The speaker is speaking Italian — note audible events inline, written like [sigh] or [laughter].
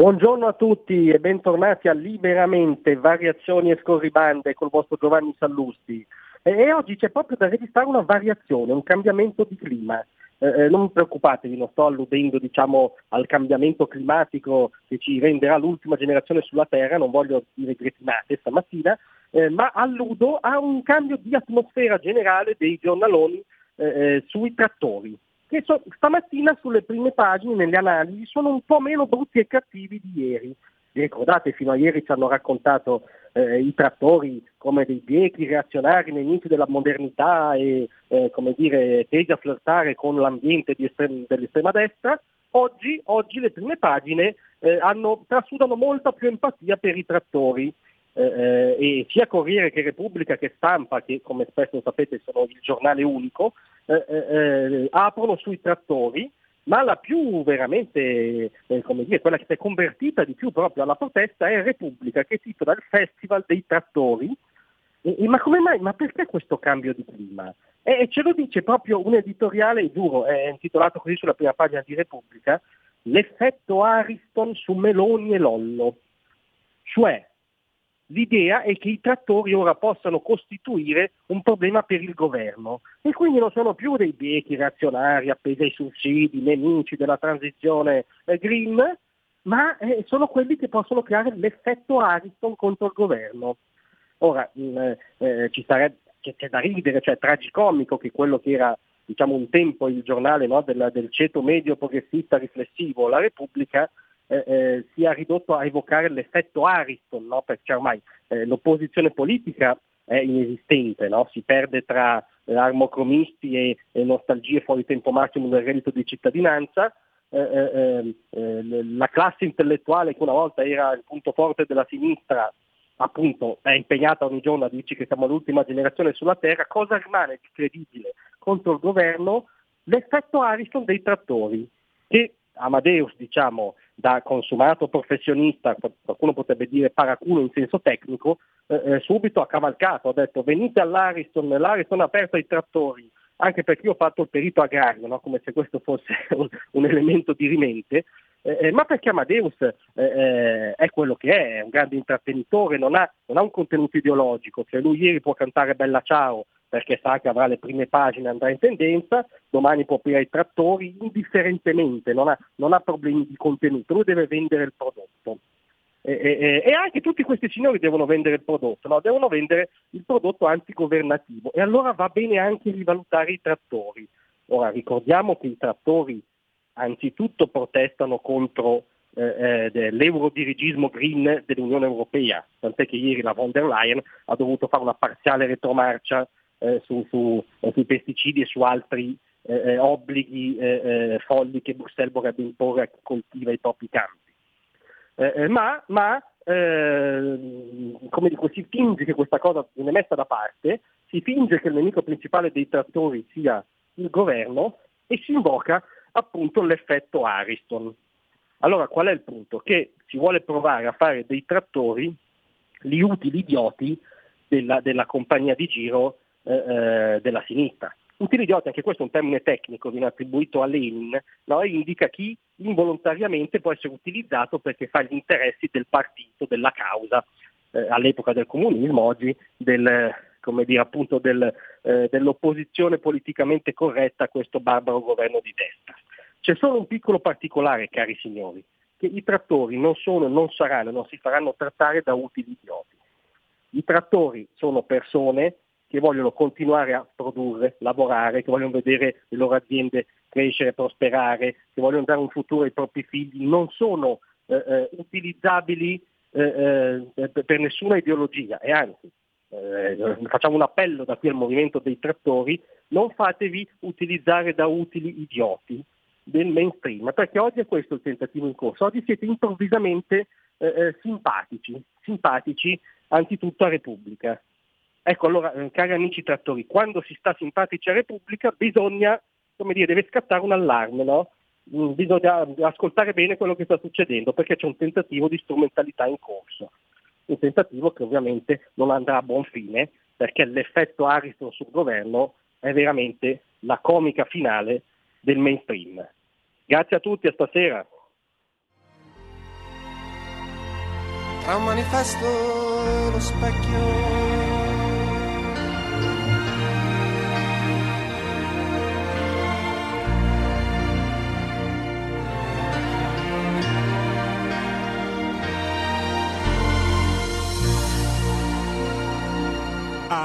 Buongiorno a tutti e bentornati a Liberamente, variazioni e scorribande col vostro Giovanni Sallusti. E, oggi c'è proprio da registrare una variazione, un cambiamento di clima. Eh, eh, non preoccupatevi, non sto alludendo diciamo, al cambiamento climatico che ci renderà l'ultima generazione sulla Terra, non voglio dire gretinate stamattina, eh, ma alludo a un cambio di atmosfera generale dei giornaloni eh, eh sui trattori che so, stamattina sulle prime pagine, nelle analisi, sono un po' meno brutti e cattivi di ieri. Vi ricordate, fino a ieri ci hanno raccontato eh, i trattori come dei biechi reazionari nemici della modernità e eh, come dire, tesi a flirtare con l'ambiente estrem- dell'estrema destra. Oggi, oggi, le prime pagine eh, hanno, trasudano molta più empatia per i trattori. Eh, eh, e sia Corriere che Repubblica che Stampa, che come spesso sapete sono il giornale unico, eh, eh, eh, aprono sui trattori, ma la più veramente, eh, come dire, quella che si è convertita di più proprio alla protesta è Repubblica, che titola il Festival dei Trattori. E, e, ma come mai? Ma perché questo cambio di clima? E, ce lo dice proprio un editoriale, giuro, è intitolato così sulla prima pagina di Repubblica, l'effetto Ariston su Meloni e Lollo. Cioè, L'idea è che i trattori ora possano costituire un problema per il governo e quindi non sono più dei biechi reazionari appesi ai sussidi, nemici della transizione eh, green, ma eh, sono quelli che possono creare l'effetto Ariston contro il governo. Ora, mm, eh, ci sarebbe, c'è, da ridere, cioè tragicomico che quello che era diciamo, un tempo il giornale no, del, del ceto medio progressista riflessivo, la Repubblica, eh, eh, sia ridotto a evocare l'effetto Ariston, no? perché ormai eh, l'opposizione politica è inesistente, no? si perde tra armocromisti e, e, nostalgie fuori tempo massimo del reddito di cittadinanza. Eh, eh, eh, la classe intellettuale che una volta era il punto forte della sinistra appunto è impegnata ogni giorno a dirci che siamo l'ultima generazione sulla Terra, cosa rimane di credibile contro il governo? L'effetto Ariston dei trattori, che Amadeus diciamo, da consumato professionista, qualcuno potrebbe dire paraculo in senso tecnico, eh, eh, subito ha cavalcato, ha detto venite all'Ariston, l'Ariston ha aperto ai trattori, anche perché io ho fatto il perito agrario, no? come se questo fosse [laughs] un, un elemento di rimente, eh, eh ma perché Amadeus eh, eh, è quello che è, è un grande intrattenitore, non ha, non ha un contenuto ideologico, cioè lui ieri può cantare Bella Ciao, perché sa che avrà le prime pagine, andrà in tendenza, domani può aprire i trattori indifferentemente, non ha, non ha, problemi di contenuto, lui deve vendere il prodotto. E, e, e, anche tutti questi signori devono vendere il prodotto, no? devono vendere il prodotto antigovernativo e allora va bene anche rivalutare i trattori. Ora ricordiamo che i trattori anzitutto protestano contro eh, eh l'eurodirigismo green dell'Unione Europea, tant'è che ieri la von der Leyen ha dovuto fare una parziale retromarcia eh, su, su, eh, sui pesticidi e su altri eh, eh obblighi eh, folli che Bruxelles vorrebbe imporre a chi coltiva i propri campi. ma, ma come dico, si finge che questa cosa viene messa da parte, si finge che il nemico principale dei trattori sia il governo e si invoca appunto l'effetto Ariston. Allora qual è il punto? Che si vuole provare a fare dei trattori gli utili idioti della, della compagnia di giro eh, eh, della sinistra. Utile idiota, anche questo è un termine tecnico, viene attribuito a Lenin, no? indica chi involontariamente può essere utilizzato perché fa gli interessi del partito, della causa, eh, all'epoca del comunismo, oggi del, dire, del, eh, dell'opposizione politicamente corretta a questo barbaro governo di destra. C'è solo un piccolo particolare, cari signori, che i trattori non sono, non saranno, non si faranno trattare da utili idioti. I trattori sono persone che vogliono continuare a produrre, lavorare, che vogliono vedere le loro aziende crescere, prosperare, che vogliono dare un futuro ai propri figli, non sono eh, eh, utilizzabili eh, eh per nessuna ideologia e anzi eh, facciamo un appello da qui al movimento dei trattori, non fatevi utilizzare da utili idioti del mainstream, perché oggi è questo il tentativo in corso, oggi siete improvvisamente eh, eh, simpatici, simpatici anzitutto a Repubblica. Ecco allora, eh, cari amici trattori, quando si sta simpatici a Repubblica bisogna, come dire, deve scattare un allarme, no? Mm, bisogna ascoltare bene quello che sta succedendo perché c'è un tentativo di strumentalità in corso. Un tentativo che ovviamente non andrà a buon fine perché l'effetto Ariston sul governo è veramente la comica finale del mainstream. Grazie a tutti, a stasera. Tra un manifesto lo specchio